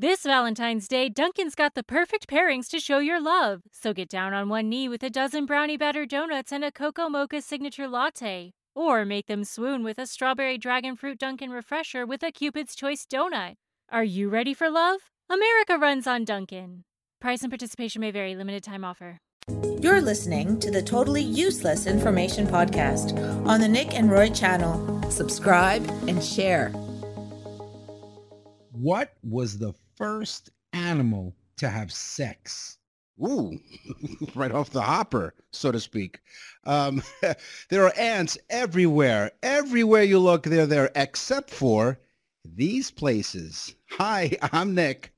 This Valentine's Day, Dunkin's got the perfect pairings to show your love. So get down on one knee with a dozen brownie batter donuts and a cocoa mocha signature latte. Or make them swoon with a strawberry dragon fruit Dunkin' refresher with a Cupid's Choice donut. Are you ready for love? America runs on Dunkin'. Price and participation may vary, limited time offer. You're listening to the Totally Useless Information Podcast on the Nick and Roy channel. Subscribe and share. What was the first animal to have sex? Ooh, right off the hopper, so to speak. Um, there are ants everywhere. Everywhere you look, they're there, except for these places. Hi, I'm Nick.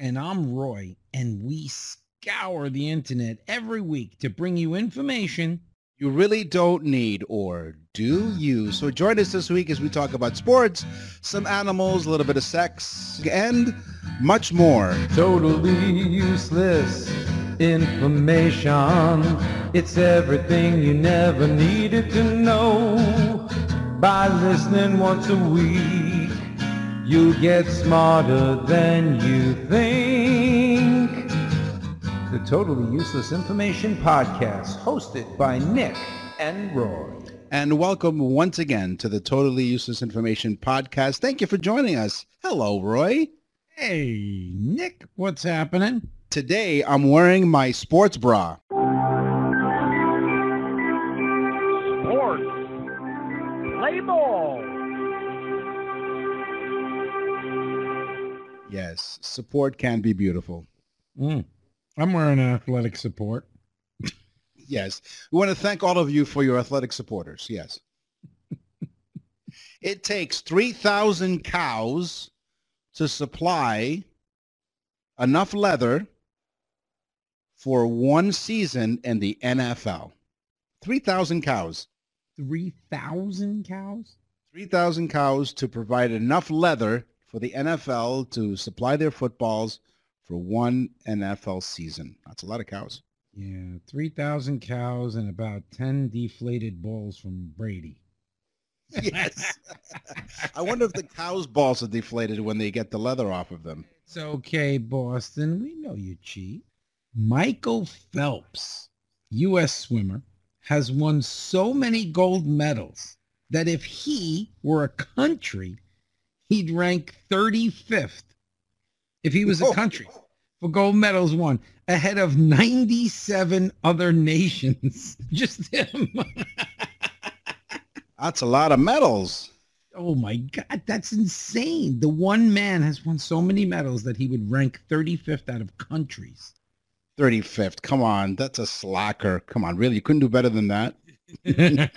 And I'm Roy, and we scour the internet every week to bring you information you really don't need, or do you? So join us this week as we talk about sports, some animals, a little bit of sex, and much more. Totally useless information. It's everything you never needed to know. By listening once a week, you'll get smarter than you think. The Totally Useless Information Podcast, hosted by Nick and Roy. And welcome once again to the Totally Useless Information Podcast. Thank you for joining us. Hello, Roy. Hey, Nick, what's happening? Today, I'm wearing my sports bra. Sports. Play ball. Yes, support can be beautiful. Mm. I'm wearing an athletic support. yes. We want to thank all of you for your athletic supporters. Yes. it takes 3,000 cows to supply enough leather for one season in the NFL. 3,000 cows. 3,000 cows? 3,000 cows to provide enough leather for the NFL to supply their footballs for one NFL season. That's a lot of cows. Yeah, 3,000 cows and about 10 deflated balls from Brady. Yes. I wonder if the cows' balls are deflated when they get the leather off of them. It's okay, Boston. We know you cheat. Michael Phelps, U.S. swimmer, has won so many gold medals that if he were a country, he'd rank 35th if he was a country for gold medals won ahead of 97 other nations. Just him. That's a lot of medals. Oh my God, that's insane. The one man has won so many medals that he would rank 35th out of countries. 35th. Come on. That's a slacker. Come on. Really? You couldn't do better than that?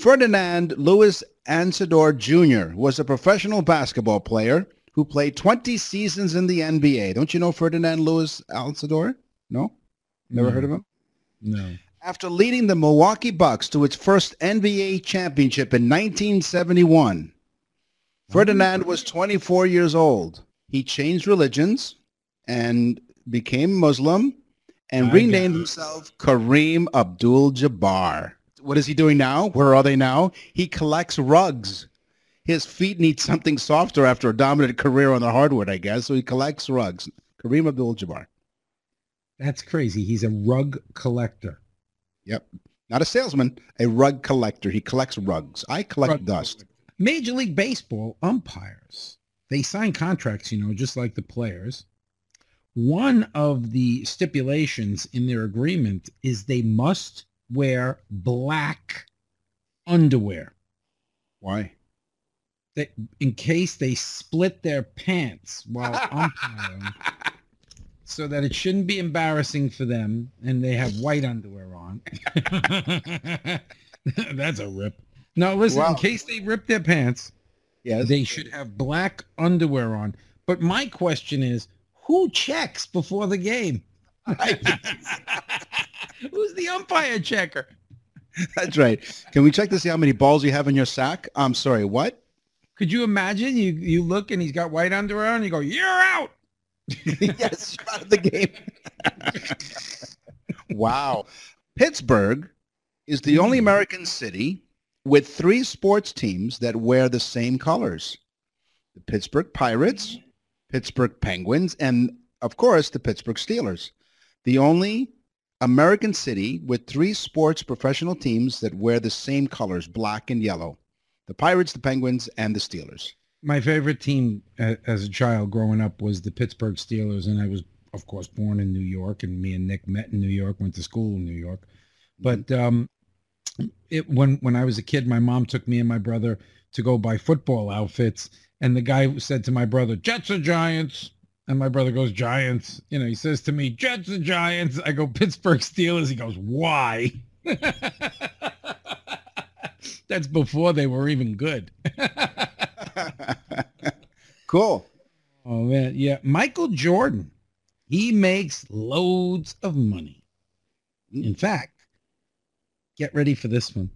Ferdinand Lewis Alcindor Jr. was a professional basketball player who played 20 seasons in the NBA. Don't you know Ferdinand Lewis Alcindor? No? Never no. heard of him? No. After leading the Milwaukee Bucks to its first NBA championship in 1971, Ferdinand was 24 years old. He changed religions and became Muslim and I renamed himself Kareem Abdul-Jabbar. What is he doing now? Where are they now? He collects rugs. His feet need something softer after a dominant career on the hardwood, I guess. So he collects rugs. Kareem Abdul-Jabbar. That's crazy. He's a rug collector. Yep. Not a salesman, a rug collector. He collects rugs. I collect rug dust. Collector. Major League Baseball umpires, they sign contracts, you know, just like the players. One of the stipulations in their agreement is they must wear black underwear. Why? That in case they split their pants while umpiring, so that it shouldn't be embarrassing for them, and they have white underwear on. That's a rip. No, listen. In case they rip their pants, yes. they should have black underwear on. But my question is, who checks before the game? Who's the umpire checker? That's right. Can we check to see how many balls you have in your sack? I'm sorry, what? Could you imagine? You you look and he's got white underwear on. And you go, you're out. yes, out of the game. wow. Pittsburgh is the only hmm. American city with three sports teams that wear the same colors. The the Pittsburgh Pirates, Pittsburgh Penguins, and of course the Pittsburgh Steelers. The only American city with three sports professional teams that wear the same colors, black and yellow. The Pirates, the Penguins, and the Steelers. My favorite team as a child growing up was the Pittsburgh Steelers, and I was, of course, born in New York, and me and Nick met in New York, went to school in New York. But um, it, when when I was a kid, my mom took me and my brother to go buy football outfits, and the guy said to my brother, "Jets or Giants?" And my brother goes, "Giants." You know, he says to me, "Jets or Giants?" I go, "Pittsburgh Steelers." He goes, "Why?" That's before they were even good. cool. Oh man, yeah. Michael Jordan, he makes loads of money. In fact, get ready for this one.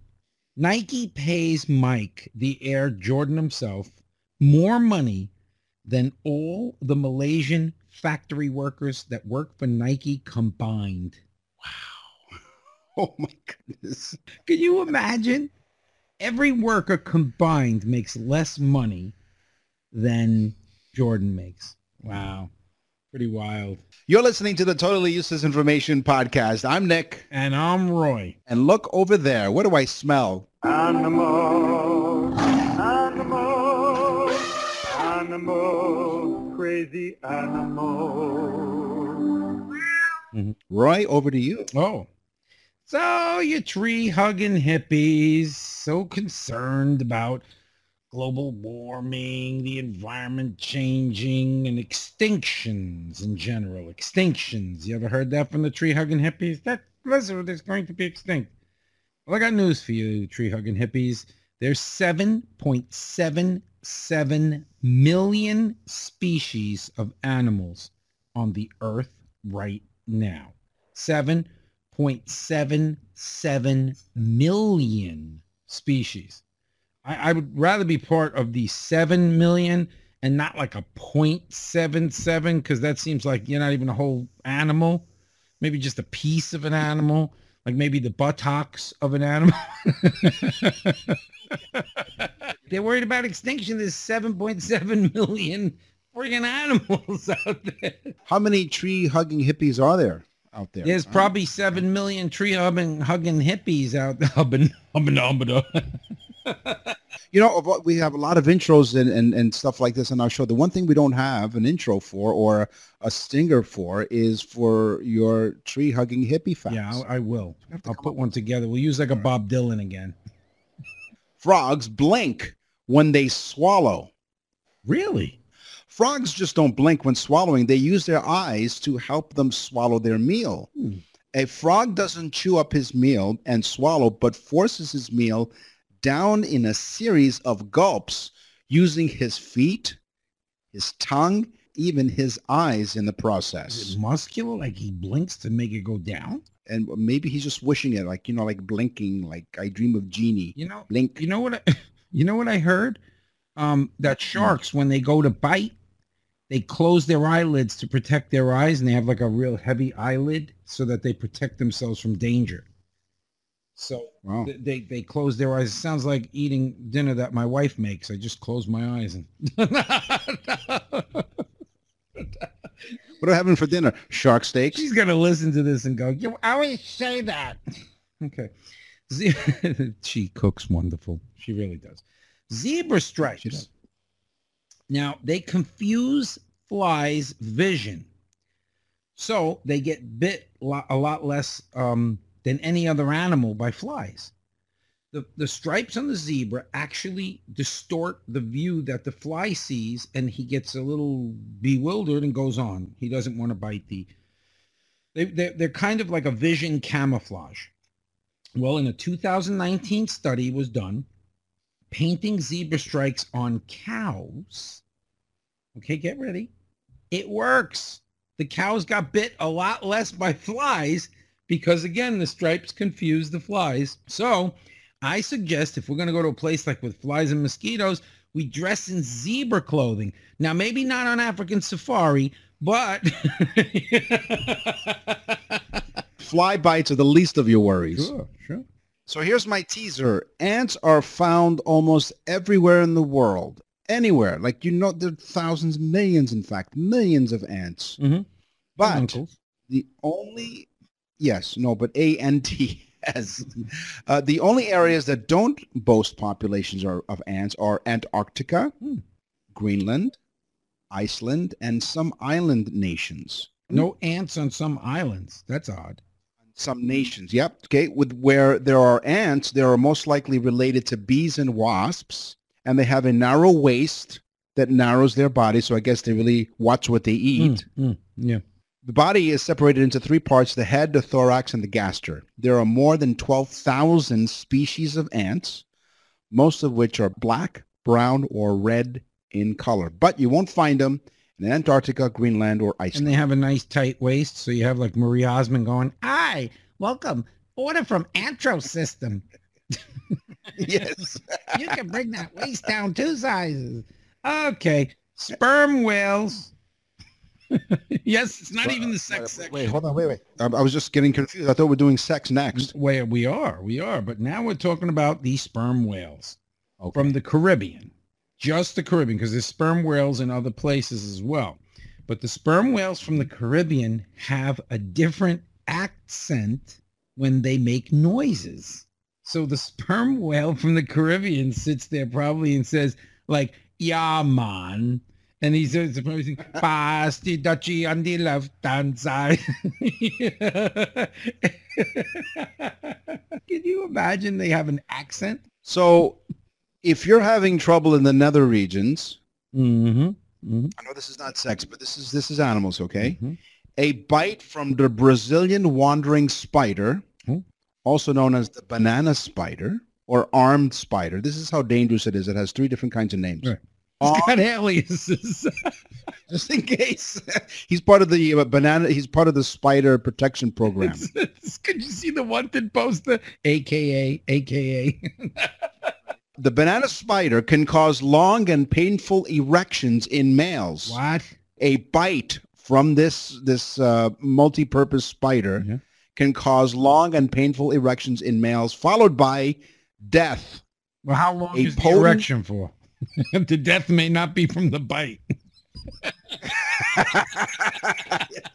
Nike pays Mike, the Air Jordan himself, more money than all the Malaysian factory workers that work for Nike combined. Wow. Oh my goodness. Can you imagine? Every worker combined makes less money than Jordan makes. Wow. Pretty wild. You're listening to the Totally Useless Information Podcast. I'm Nick. And I'm Roy. And look over there. What do I smell? Animal, animal, animal, crazy animal. Mm-hmm. Roy, over to you. Oh. So you tree hugging hippies, so concerned about global warming, the environment changing, and extinctions in general. Extinctions. You ever heard that from the tree hugging hippies? That lizard is going to be extinct. Well, I got news for you, tree hugging hippies. There's 7.77 million species of animals on the earth right now. 7.77 million species. I, I would rather be part of the 7 million and not like a 0.77 because that seems like you're not even a whole animal. Maybe just a piece of an animal, like maybe the buttocks of an animal. They're worried about extinction. There's 7.7 million friggin' animals out there. How many tree hugging hippies are there out there? There's probably 7 million tree hugging, hugging hippies out there. Hubbing, hubbing, hubbing. You know, uh, we have a lot of intros and, and, and stuff like this on our show. The one thing we don't have an intro for or a stinger for is for your tree hugging hippie facts. Yeah, I, I will. I'll put one together. We'll use like a Bob Dylan again. Frogs blink when they swallow. Really? Frogs just don't blink when swallowing. They use their eyes to help them swallow their meal. A frog doesn't chew up his meal and swallow, but forces his meal down in a series of gulps using his feet, his tongue, even his eyes in the process. muscular? Like he blinks to make it go down? And maybe he's just wishing it, like, you know, like blinking, like I dream of Jeannie. You know, Blink. you know what? I, you know what I heard? Um, that sharks when they go to bite, they close their eyelids to protect their eyes, and they have like a real heavy eyelid so that they protect themselves from danger. So Wow. th- they they close their eyes. It sounds like eating dinner that my wife makes. I just close my eyes and. What are we having for dinner? Shark steaks? She's gonna listen to this and go, "You always say that." Okay, Ze- she cooks wonderful. She really does. Zebra stripes. Now they confuse flies' vision, so they get bit a lot less um, than any other animal by flies. The, the stripes on the zebra actually distort the view that the fly sees, and he gets a little bewildered and goes on. He doesn't want to bite the. They, they're, they're kind of like a vision camouflage. Well, in a 2019 study was done painting zebra stripes on cows. Okay, get ready. It works. The cows got bit a lot less by flies because again, the stripes confuse the flies. So I suggest if we're going to go to a place like with flies and mosquitoes, we dress in zebra clothing. Now, maybe not on African safari, but Fly bites are the least of your worries. sure, sure. So here's my teaser. Ants are found almost everywhere in the world. anywhere. Like you know, there are thousands, millions, in fact, millions of ants. Mhm. But the only yes, no, but A N T S. Uh, the only areas that don't boast populations are, of ants are Antarctica, Hmm. Greenland, Iceland, and some island nations. No ants on some islands. That's odd. Some nations, yep. Okay, with where there are ants, they are most likely related to bees and wasps, and they have a narrow waist that narrows their body. So I guess they really watch what they eat. Mm, mm, yeah. The body is separated into three parts, the head, the thorax, and the gaster. There are more than 12,000 species of ants, most of which are black, brown, or red in color. But you won't find them in Antarctica, Greenland, or Iceland. And they have a nice tight waist. So you have like Marie Osmond going, Hi, welcome. Order from Nutrisystem. yes. You can bring that waist down two sizes. Okay. Sperm whales. yes, it's not even the sex section. Wait, hold on, wait, wait. I, I was just getting confused. I thought we are doing sex next. Where we are, we are. But now we're talking about the sperm whales from the Caribbean. Just the Caribbean, because there's sperm whales in other places as well. But the sperm whales from the Caribbean have a different accent when they make noises. So the sperm whale from the Caribbean sits there probably and says, like, yeah, man. And he says, supposing, pass the duchy on the left hand side. Can you imagine they have an accent? So if you're having trouble in the nether regions, Mm-hmm. I know this is not sex, but this is this is animals, okay? Mhm. A bite from the Brazilian wandering spider, Hmm. also known as the banana spider or armed spider. This is how dangerous it is. It has three different kinds of names. Right. It's got aliases. just in case. he's part of the uh, banana. He's part of the spider protection program. Could you see the wanted poster? AKA, AKA. The banana spider can cause long and painful erections in males. what? A bite from this this uh, multi-purpose spider Yeah. can cause long and painful erections in males, followed by death. Well, how long A is the erection for? the death may not be from the bite.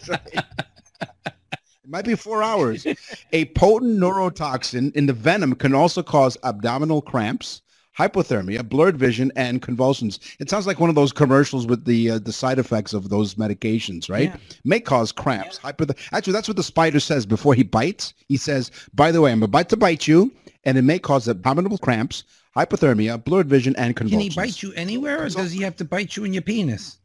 Right. It might be four hours. A potent neurotoxin in the venom can also cause abdominal cramps, hypothermia, blurred vision, and convulsions. It sounds like one of those commercials with the uh, the side effects of those medications, right? Yeah. May cause cramps. Hypoth- Actually, that's what the spider says before he bites. He says, "By the way, I'm about to bite you, and it may cause abdominal cramps, hypothermia, blurred vision, and convulsions." Can he bite you anywhere, or does he have to bite you in your penis?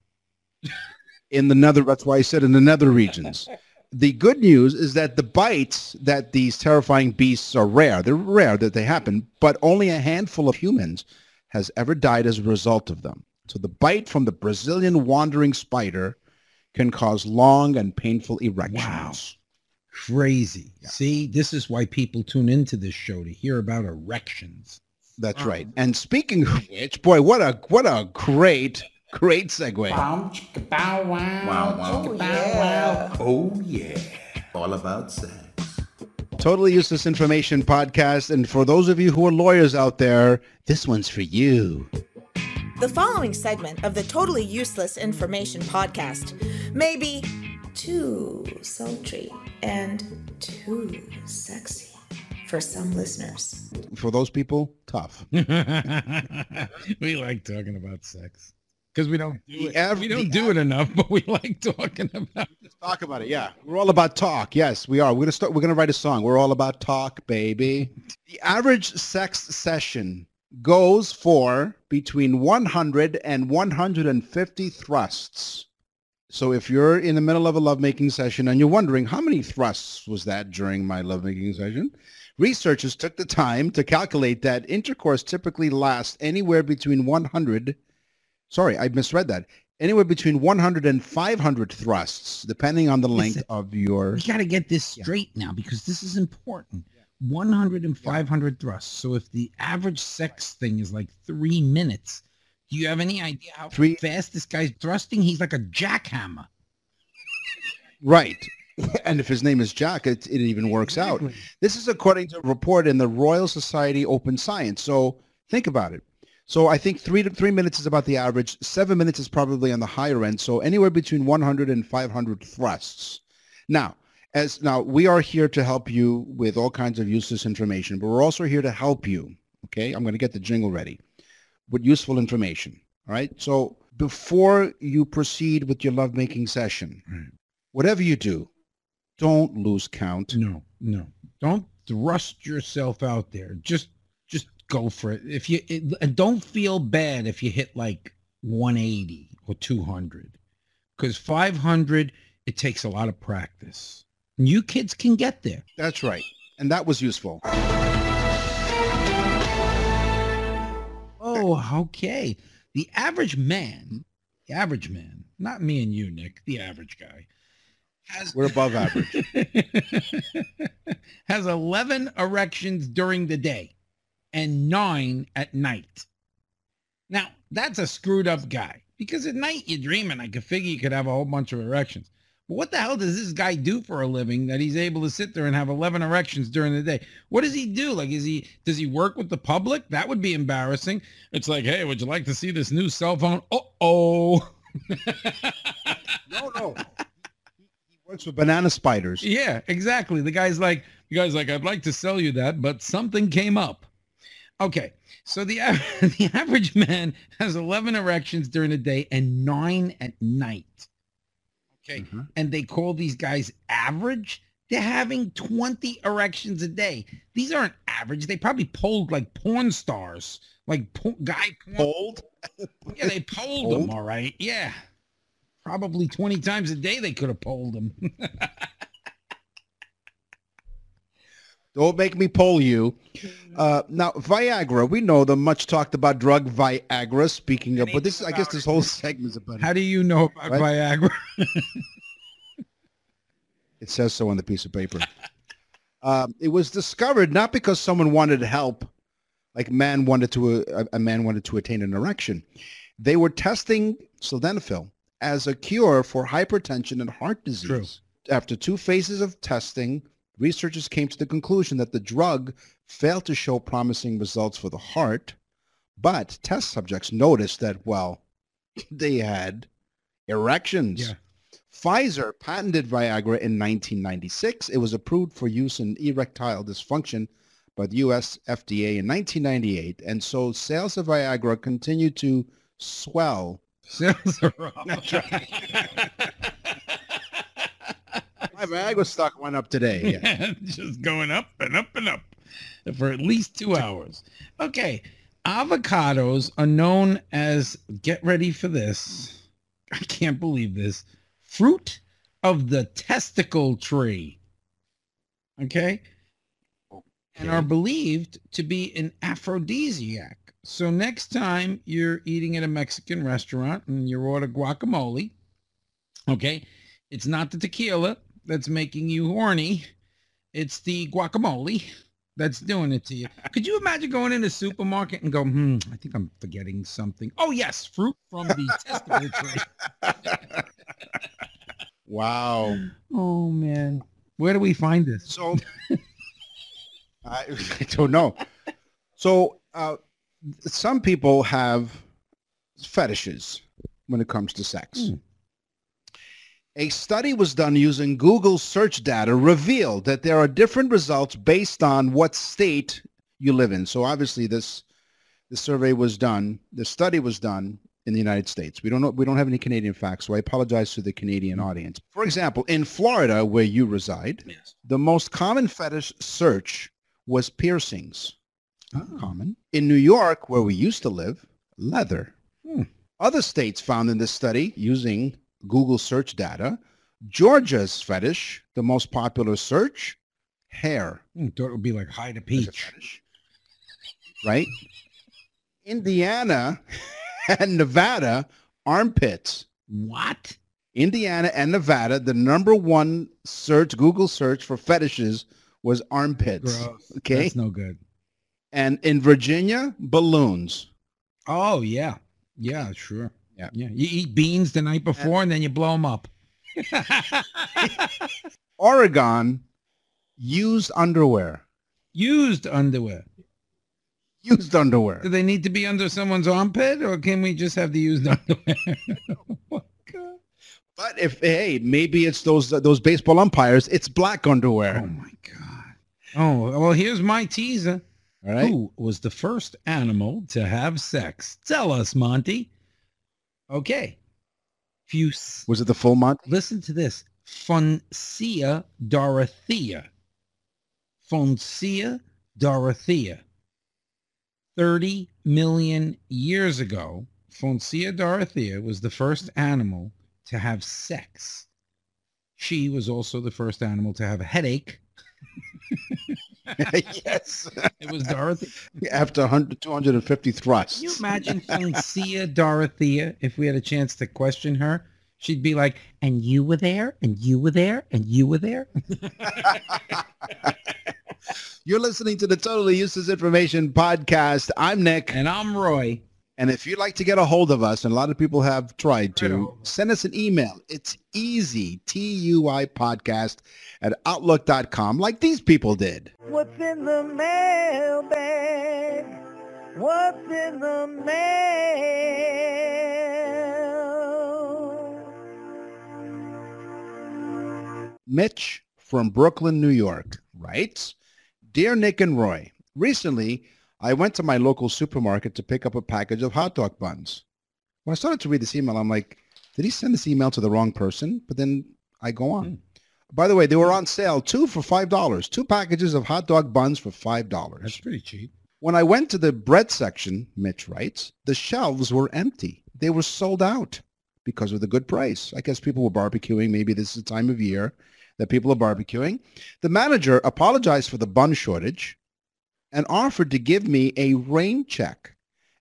in the nether that's why i said in the nether regions the good news is that the bites that these terrifying beasts are rare they're rare that they happen but only a handful of humans has ever died as a result of them so the bite from the brazilian wandering spider can cause long and painful erections Wow. Crazy. See, this is why people tune into this show to hear about erections. that's right and speaking of which boy what a what a great great segue Palm shake, bow wow, wow oh, wow, Oh, yeah. All about sex. Totally Useless Information Podcast. And for those of you who are lawyers out there, this one's for you. The following segment of the Totally Useless Information podcast may be too sultry and too sexy for some listeners. For those people, tough. we like talking about sex because we don't do it. we don't do it enough, but we like talking about. it. Talk about it. Yeah. We're all about talk. Yes, we are. We're going to start. We're going to write a song. We're all about talk, baby. The average sex session goes for between 100 and 150 thrusts. So if you're in the middle of a lovemaking session and you're wondering how many thrusts was that during my lovemaking session, researchers took the time to calculate that intercourse typically lasts anywhere between 100 sorry, I misread that. Anywhere between 100 and 500 thrusts, depending on the length Listen, of your We got to get this straight now because this is important. 100 and 500 thrusts. So if the average sex thing is like three minutes, do you have any idea how Three- fast this guy's thrusting? He's like a jackhammer. right. And if his name is Jack, it, it even works out. This is according to a report in the Royal Society Open Science. So think about it. So I think three to three minutes is about the average. Seven minutes is probably on the higher end. So anywhere between 100 and 500 thrusts. Now, as now we are here to help you with all kinds of useless information, but we're also here to help you. Okay, I'm going to get the jingle ready with useful information. All right. So before you proceed with your lovemaking session, Right. whatever you do, don't lose count. No, no. Don't thrust yourself out there. Just just go for it. If you it, and don't feel bad if you hit like 180 or 200. Cuz 500 it takes a lot of practice. You kids can get there. That's right. And that was useful. Oh, okay. The average man, the average man, not me and you, Nick, the average guy, has We're above average. has 11 erections during the day and nine at night. Now, that's a screwed up guy because at night you're dreaming. I could figure you could have a whole bunch of erections. But what the hell does this guy do for a living that he's able to sit there and have 11 erections during the day? What does he do? Like, is he, does he work with the public? That would be embarrassing. It's like, hey, would you like to see this new cell phone? Uh-oh. no, no. He works with banana spiders. Yeah, exactly. The guy's like, the guy's like, I'd like to sell you that, but something came up. Okay, so the the average man has 11 erections during the day and nine at night. Okay, Mhm. and they call these guys average. They're having 20 erections a day. These aren't average. They probably polled like porn stars, like po- guy porn. Old? Yeah, they polled them. All right. Yeah, probably 20 times a day they could have polled them. Don't make me poll you. Uh, now, Viagra, we know the much talked about drug Viagra. Speaking of, but this, I guess, this whole segment's about. How do you know about What? Viagra? It says so on the piece of paper. um, it was discovered not because someone wanted help, like man wanted to a, a man wanted to attain an erection. They were testing sildenafil as a cure for hypertension and heart disease. True. After two phases of testing, researchers came to the conclusion that the drug failed to show promising results for the heart, but test subjects noticed that, well, they had erections. Yeah. Pfizer patented Viagra in 1996. It was approved for use in erectile dysfunction by the U.S. FDA in 1998, and so sales of Viagra continued to swell. Sales are up. My Viagra stock went up today. Yeah. Just going up and up and up for at least two hours. Okay. Avocados are known as, get ready for this. I can't believe this. Fruit of the testicle tree. Okay. And are believed to be an aphrodisiac. So next time you're eating at a Mexican restaurant and you order guacamole, okay, it's not the tequila that's making you horny. It's the guacamole that's doing it to you. Could you imagine going in a supermarket and go, hmm, I think I'm forgetting something. Oh, yes, fruit from the testicle tree. Wow. Oh, man. Where do we find this? So I, I don't know. So uh, some people have fetishes when it comes to sex. Hmm. A study was done using Google search data revealed that there are different results based on what state you live in. So obviously this the survey was done, the study was done in the United States. We don't know we don't have any Canadian facts, so I apologize to the Canadian audience. For example, in Florida where you reside, Yes. the most common fetish search was piercings. Oh. Common. In New York, where we used to live, leather. Hmm. Other states found in this study using Google search data, Georgia's fetish, the most popular search, hair. Hmm, thought it would be like hide a as a peach. Right? Indiana and Nevada, armpits. What? Indiana and Nevada, the number one search, Google search for fetishes was armpits. Gross. Okay. That's no good. And in Virginia, balloons. Oh, yeah. Yeah, sure. Yeah. Yeah. You eat beans the night before and then you blow them up. Oregon, used underwear. Used underwear. Used underwear. Do they need to be under someone's armpit or can we just have the used underwear? Oh. But if hey, maybe it's those those baseball umpires. It's black underwear. oh my God. Oh, well, here's my teaser. All right. Who was the first animal to have sex? Tell us, Monty. Okay. S- Was it the full month? listen to this, Funisia dorothea. Funisia dorothea. 30 million years ago, Funisia dorothea was the first animal to have sex. She was also the first animal to have a headache. yes. It was Dorothy. After 100, 250 thrusts. Can you imagine Funisia Dorothea if we had a chance to question her? She'd be like, and you were there, and you were there, and you were there. You're listening to the Totally Useless Information Podcast. I'm Nick. And I'm Roy. And if you'd like to get a hold of us, and a lot of people have tried to, send us an email. It's easy, T-U-I podcast at outlook.com, like these people did. What's in the mailbag? What's in the mail? Mitch from Brooklyn, New York writes, Dear Nick and Roy, recently I went to my local supermarket to pick up a package of hot dog buns. When I started to read this email, I'm like, did he send this email to the wrong person? But then I go on. Hmm. By the way, they were hmm. on sale, two for $5. Two packages of hot dog buns for $5. That's pretty cheap. When I went to the bread section, Mitch writes, the shelves were empty. They were sold out because of the good price. I guess people were barbecuing. Maybe this is the time of year that people are barbecuing. The manager apologized for the bun shortage and offered to give me a rain check.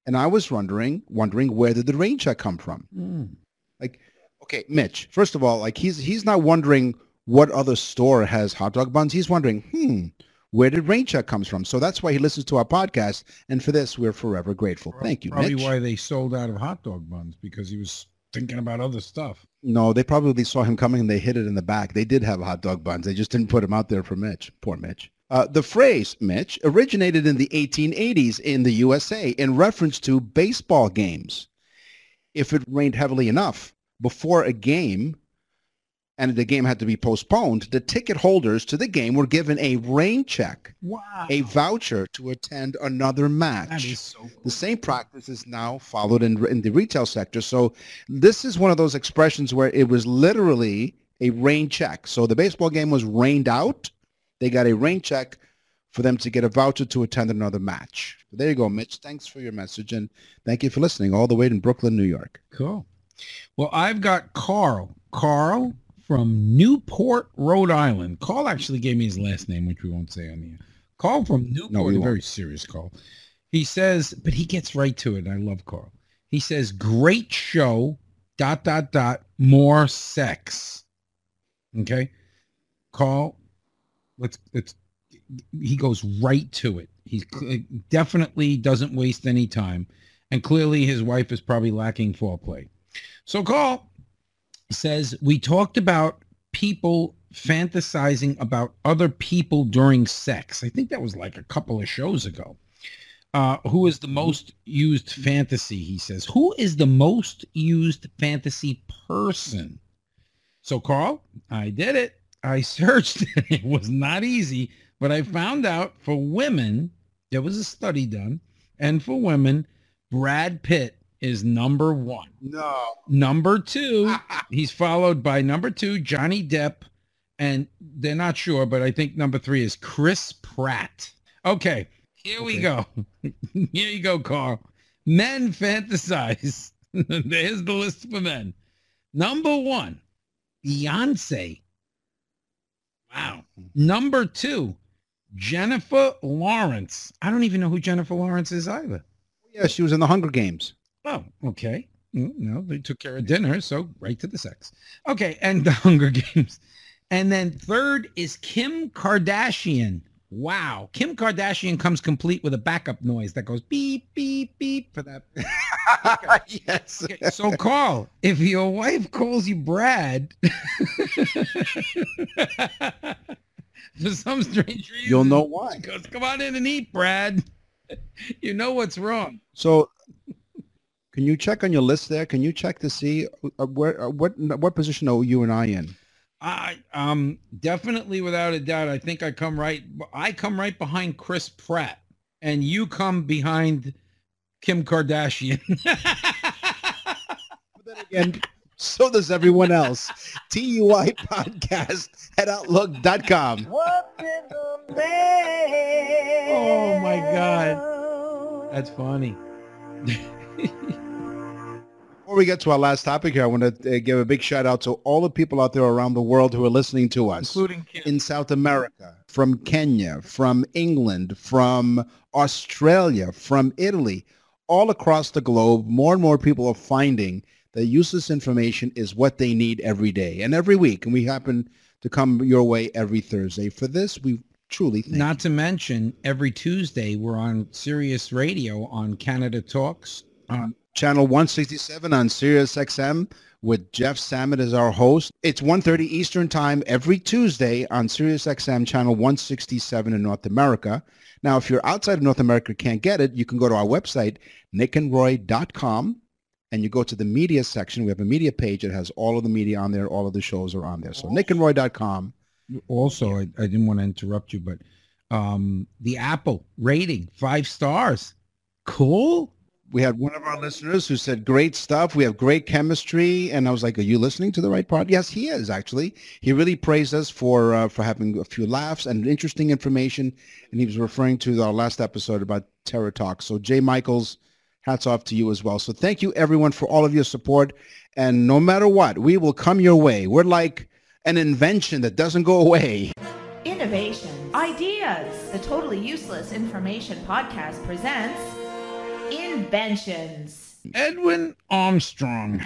And I was wondering, wondering where did the rain check come from? Like, okay, Mitch, first of all, like he's he's not wondering what other store has hot dog buns. He's wondering, hmm, where did rain check comes from? So that's why he listens to our podcast. And for this, we're forever grateful. Thank you, Probably Mitch. why they sold out of hot dog buns because he was thinking about other stuff. No, they probably saw him coming and they hid it in the back. They did have hot dog buns. They just didn't put them out there for Mitch. Poor Mitch. Uh, the phrase, Mitch, originated in the 1880s in the USA in reference to baseball games. If it rained heavily enough before a game and the game had to be postponed, the ticket holders to the game were given a rain check, Wow. a voucher to attend another match. so cool. The same practice is now followed in, in the retail sector. So this is one of those expressions where it was literally a rain check. So the baseball game was rained out. They got a rain check for them to get a voucher to attend another match. There you go, Mitch. Thanks for your message. And thank you for listening all the way in Brooklyn, New York. Cool. Well, I've got Carl. Carl from Newport, Rhode Island. Carl actually gave me his last name, which we won't say on the air. Carl from Newport, we a very serious call. He says, but he gets right to it. I love Carl. He says, great show, dot, dot, dot, more sex. Okay. Carl, let's, let's, he goes right to it. He definitely doesn't waste any time. And clearly his wife is probably lacking foreplay. So Carl says, we talked about people fantasizing about other people during sex. I think that was like a couple of shows ago. Uh, who is the most used fantasy? He says, who is the most used fantasy person? So Carl, I did it. I searched. it was not easy, but I found out for women, there was a study done, and for women, Brad Pitt is number one. No. Number two, he's followed by number two, Johnny Depp, and they're not sure, but I think number three is Chris Pratt. Okay, here we go. here you go, Carl. Men fantasize. There's the list for men. Number one, Beyonce. Wow. Number two, Jennifer Lawrence. I don't even know who Jennifer Lawrence is either. Yeah, she was in the Hunger Games. Oh, okay. Mm, No, they took care of dinner, so right to the sex. Okay, and the Hunger Games. And then third is Kim Kardashian. Wow. Kim Kardashian comes complete with a backup noise that goes beep, beep, beep for that. yes. Okay, so Carl, if your wife calls you Brad for some strange reason, You'll know why. goes, come on in and eat, Brad. You know what's wrong. So, can you check on your list there? Can you check to see uh, where uh, what what position are you and I in? I um definitely without a doubt. I think I come right. I come right behind Chris Pratt, and you come behind Kim Kardashian. But then again, so does everyone else. TUI podcast at outlook.com. What's in? Oh, my God. That's funny. Before we get to our last topic here, I want to uh, give a big shout out to all the people out there around the world who are listening to us. Including Kim. in South America, from Kenya, from England, from Australia, from Italy, all across the globe, more and more people are finding that useless information is what they need every day and every week. And we happen to come your way every Thursday. For this, we truly thank Not to mention, every Tuesday we're on Sirius Radio on Canada Talks. Uh, Channel 167 on Sirius XM with Jeff Samet as our host. It's 1.30 Eastern Time every Tuesday on Sirius XM Channel 167 in North America. Now, if you're outside of North America can't get it, you can go to our website, nickandroy.com, and you go to the media section. We have a media page that has all of the media on there. All of the shows are on there. So nickandroy.com. also, I, I didn't want to interrupt you, but um, the Apple rating, five stars. Cool. We had one of our listeners who said, great stuff. We have great chemistry. And I was like, are you listening to the right part? Yes, he is actually. He really praised us for, uh, for having a few laughs and interesting information. And he was referring to our last episode about Terror Talk. So Jay Michaels, hats off to you as well. So thank you everyone for all of your support. And no matter what, we will come your way. We're like an invention that doesn't go away. Innovation, ideas. The Totally Useless Information Podcast presents Inventions. Edwin Armstrong.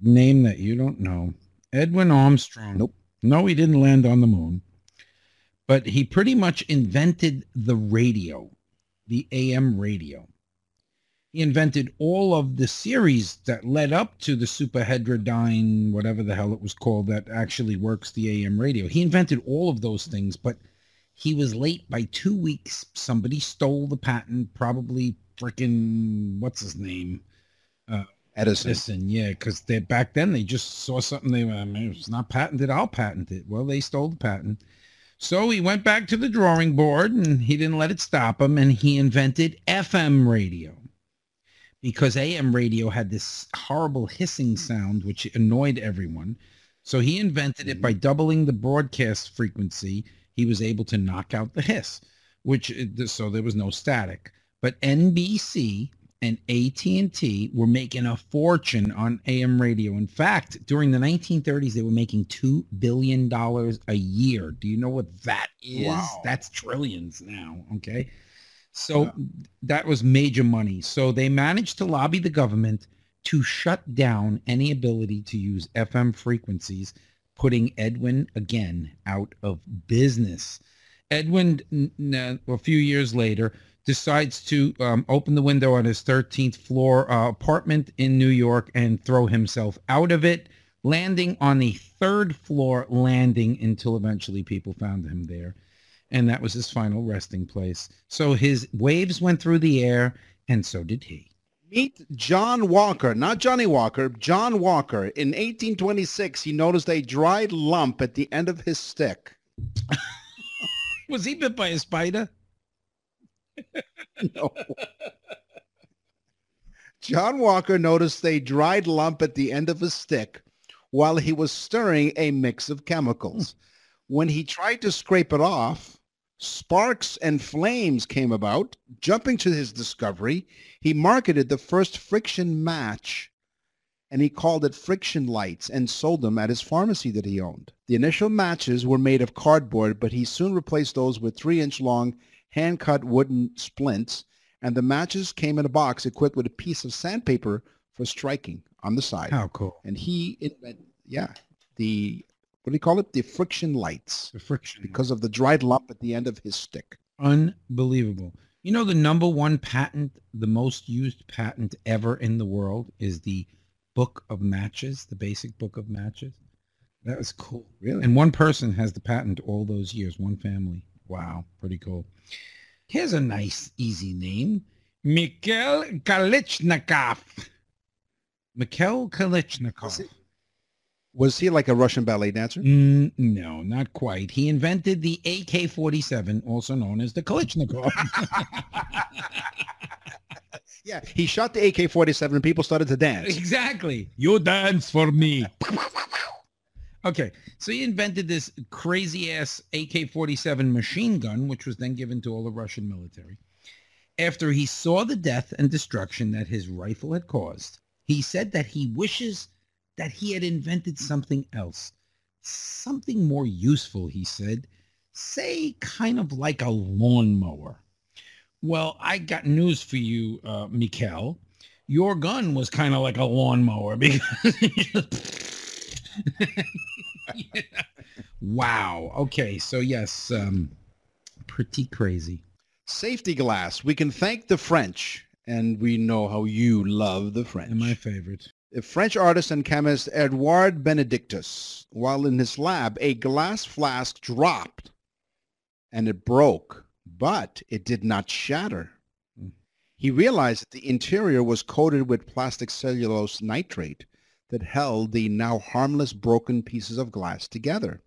Name that you don't know. Edwin Armstrong. Nope. No, he didn't land on the moon. But he pretty much invented the radio, the AM radio. He invented all of the series that led up to the superheterodyne, whatever the hell it was called, that actually works the AM radio. He invented all of those things, but he was late by two weeks. Somebody stole the patent, probably freaking, what's his name? Uh, Edison. Edison, yeah, because they back then they just saw something they I mean, it's not patented, I'll patent it. Well, they stole the patent. So he went back to the drawing board and he didn't let it stop him and he invented FM radio. Because AM radio had this horrible hissing sound which annoyed everyone. So he invented it by mm-hmm. doubling the broadcast frequency. He was able to knock out the hiss, which uh, so there was no static. But NBC and AT&T were making a fortune on AM radio. In fact, during the 1930s, they were making $2 billion a year. Do you know what that is? Wow. That's trillions now, okay? So that was major money. So they managed to lobby the government to shut down any ability to use FM frequencies, putting Edwin again out of business. Edwin, a few years later, decides to um, open the window on his 13th floor uh, apartment in New York and throw himself out of it, landing on the third floor landing until eventually people found him there. And that was his final resting place. So his waves went through the air, and so did he. Meet John Walker, not Johnny Walker, John Walker. In 1826, he noticed a dried lump at the end of his stick. Was he bit by a spider? No. John Walker noticed a dried lump at the end of his stick while he was stirring a mix of chemicals. Hmm. When he tried to scrape it off, sparks and flames came about. Jumping to his discovery, he marketed the first friction match and he called it friction lights and sold them at his pharmacy that he owned. The initial matches were made of cardboard, but he soon replaced those with three-inch long hand-cut wooden splints, and the matches came in a box equipped with a piece of sandpaper for striking on the side. How cool. And he, invented, yeah, the, what do you call it? The friction lights The friction. because of the dried lump at the end of his stick. Unbelievable. You know, the number one patent, the most used patent ever in the world is the book of matches, the basic book of matches. That was cool. Really? And one person has the patent all those years, one family. Wow, pretty cool. Here's a nice, easy name. Mikhail Kalashnikov. Mikhail Kalashnikov. Was he like a Russian ballet dancer? Mm, no, not quite. He invented the AK-47, also known as the Kalashnikov. Yeah, he shot the AK-47 and people started to dance. exactly. You dance for me. okay, so he invented this crazy-ass AK-47 machine gun, which was then given to all the Russian military. After he saw the death and destruction that his rifle had caused, he said that he wishes that he had invented something else. Something more useful, he said. Say, kind of like a lawnmower. Well, I got news for you, uh, Mikhail. Your gun was kind of like a lawnmower because... Yeah. Wow. Okay, so yes, um, pretty crazy. Safety glass. We can thank the French, and we know how you love the French. And my favorite. The French artist and chemist Edouard Benedictus, while in his lab, a glass flask dropped and it broke, but it did not shatter. Mm. He realized that the interior was coated with plastic cellulose nitrate that held the now harmless broken pieces of glass together.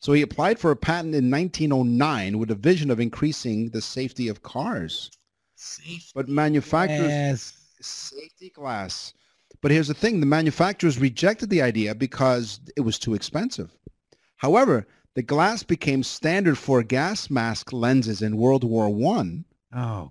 So he applied for a patent in 1909 with a vision of increasing the safety of cars. Safety but manufacturers Yes. safety glass. But here's the thing, the manufacturers rejected the idea because it was too expensive. However, the glass became standard for gas mask lenses in World War One, Oh,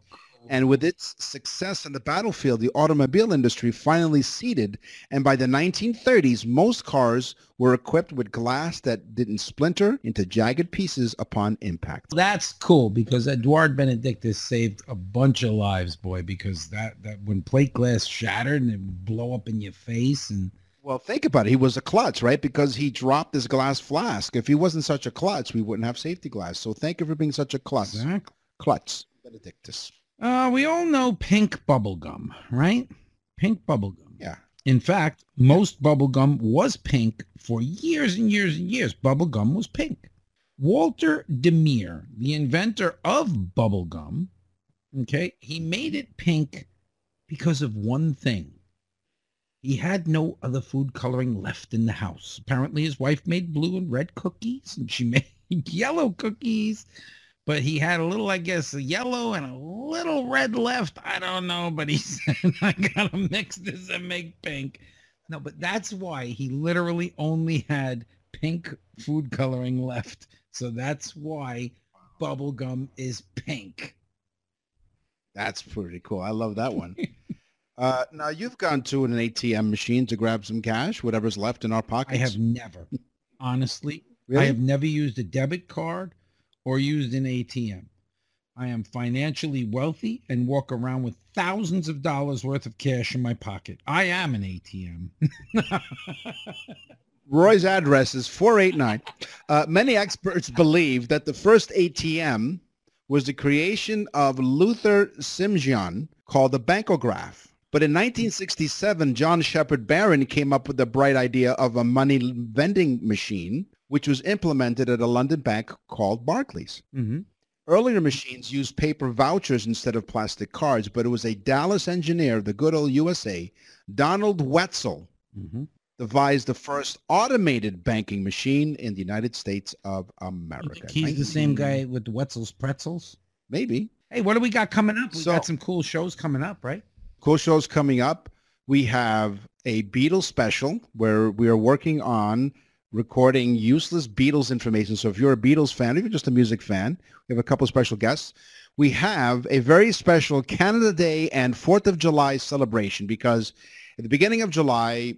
and with its success in the battlefield, the automobile industry finally ceded, and by the 1930s, most cars were equipped with glass that didn't splinter into jagged pieces upon impact. that's cool because Edouard Benedictus saved a bunch of lives, boy. Because that that when plate glass shattered and it would blow up in your face, and Well, think about it. He was a klutz, right? Because he dropped his glass flask. If he wasn't such a klutz, we wouldn't have safety glass. So thank you for being such a klutz. exactly. Klutz. Benedictus. Uh, we all know pink bubble gum, right? Pink bubble gum. Yeah. In fact, most bubble gum was pink for years and years and years. Bubble gum was pink. Walter Diemer, the inventor of bubble gum, okay, he made it pink because of one thing. He had no other food coloring left in the house. Apparently his wife made blue and red cookies and she made yellow cookies but he had a little, I guess, a yellow and a little red left. I don't know, but he said, I gotta mix this and make pink. No, but that's why he literally only had pink food coloring left. So that's why bubble gum is pink. That's pretty cool. I love that one. uh, now, you've gone to an ATM machine to grab some cash, whatever's left in our pockets. I have never, honestly, Really? I have never used a debit card or used an ATM. I am financially wealthy and walk around with thousands of dollars worth of cash in my pocket. I am an ATM. Roy's address is 489. Uh, many experts believe that the first ATM was the creation of Luther Simjian called the bankograph. But in 1967, John Shepherd-Barron came up with the bright idea of a money vending machine, which was implemented at a London bank called Barclays. mm-hmm. Earlier machines used paper vouchers instead of plastic cards, but it was a Dallas engineer of the good old USA, Donald Wetzel, Mm-hmm. devised the first automated banking machine in the United States of America. he's the same guy with Wetzel's pretzels? Maybe. Hey, what do we got coming up? We So- got some cool shows coming up, right? Cool shows coming up. We have a Beatles special where we are working on recording useless Beatles information. So if you're a Beatles fan, if you're just a music fan, we have a couple special guests. We have a very special Canada Day and 4th of July celebration because at the beginning of July,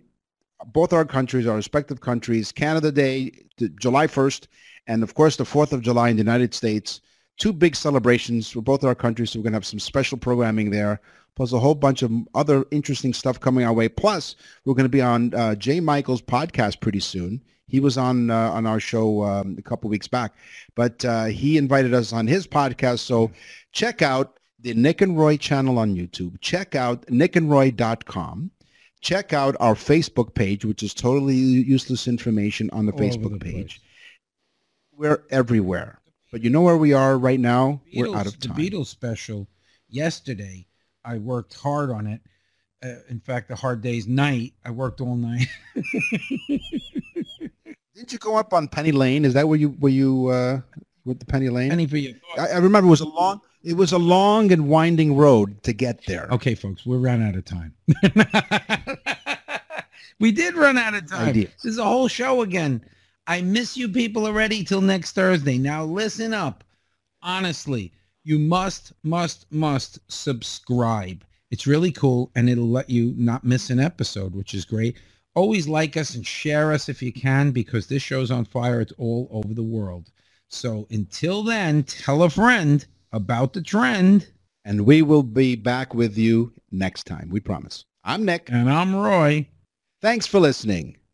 both our countries, our respective countries, Canada Day, July 1st, and of course the 4th of July in the United States, two big celebrations for both our countries. So we're going to have some special programming there, plus a whole bunch of other interesting stuff coming our way. Plus, we're going to be on uh, Jay Michael's podcast pretty soon. He was on uh, on our show um, a couple weeks back, but uh, he invited us on his podcast. So check out the Nick and Roy channel on YouTube. Check out nickandroy.com. Check out our Facebook page, which is totally useless information on the All Facebook the place. page. We're everywhere. But you know where we are right now? We're out of time. The Beatles special yesterday. I worked hard on it. Uh, in fact, the hard day's night. I worked all night. Didn't you go up on Penny Lane? Is that where you were you uh, with the Penny Lane? Penny for you? I, I remember it was a long it was a long and winding road to get there. Okay, folks, we ran out of time. we did run out of time. Ideas. This is a whole show again. I miss you people already till next Thursday. Now listen up. Honestly, you must, must, must subscribe. It's really cool and it'll let you not miss an episode, which is great. Always like us and share us if you can because this show's on fire. It's all over the world. So until then, tell a friend about the trend. And we will be back with you next time. We promise. I'm Nick. And I'm Roy. Thanks for listening.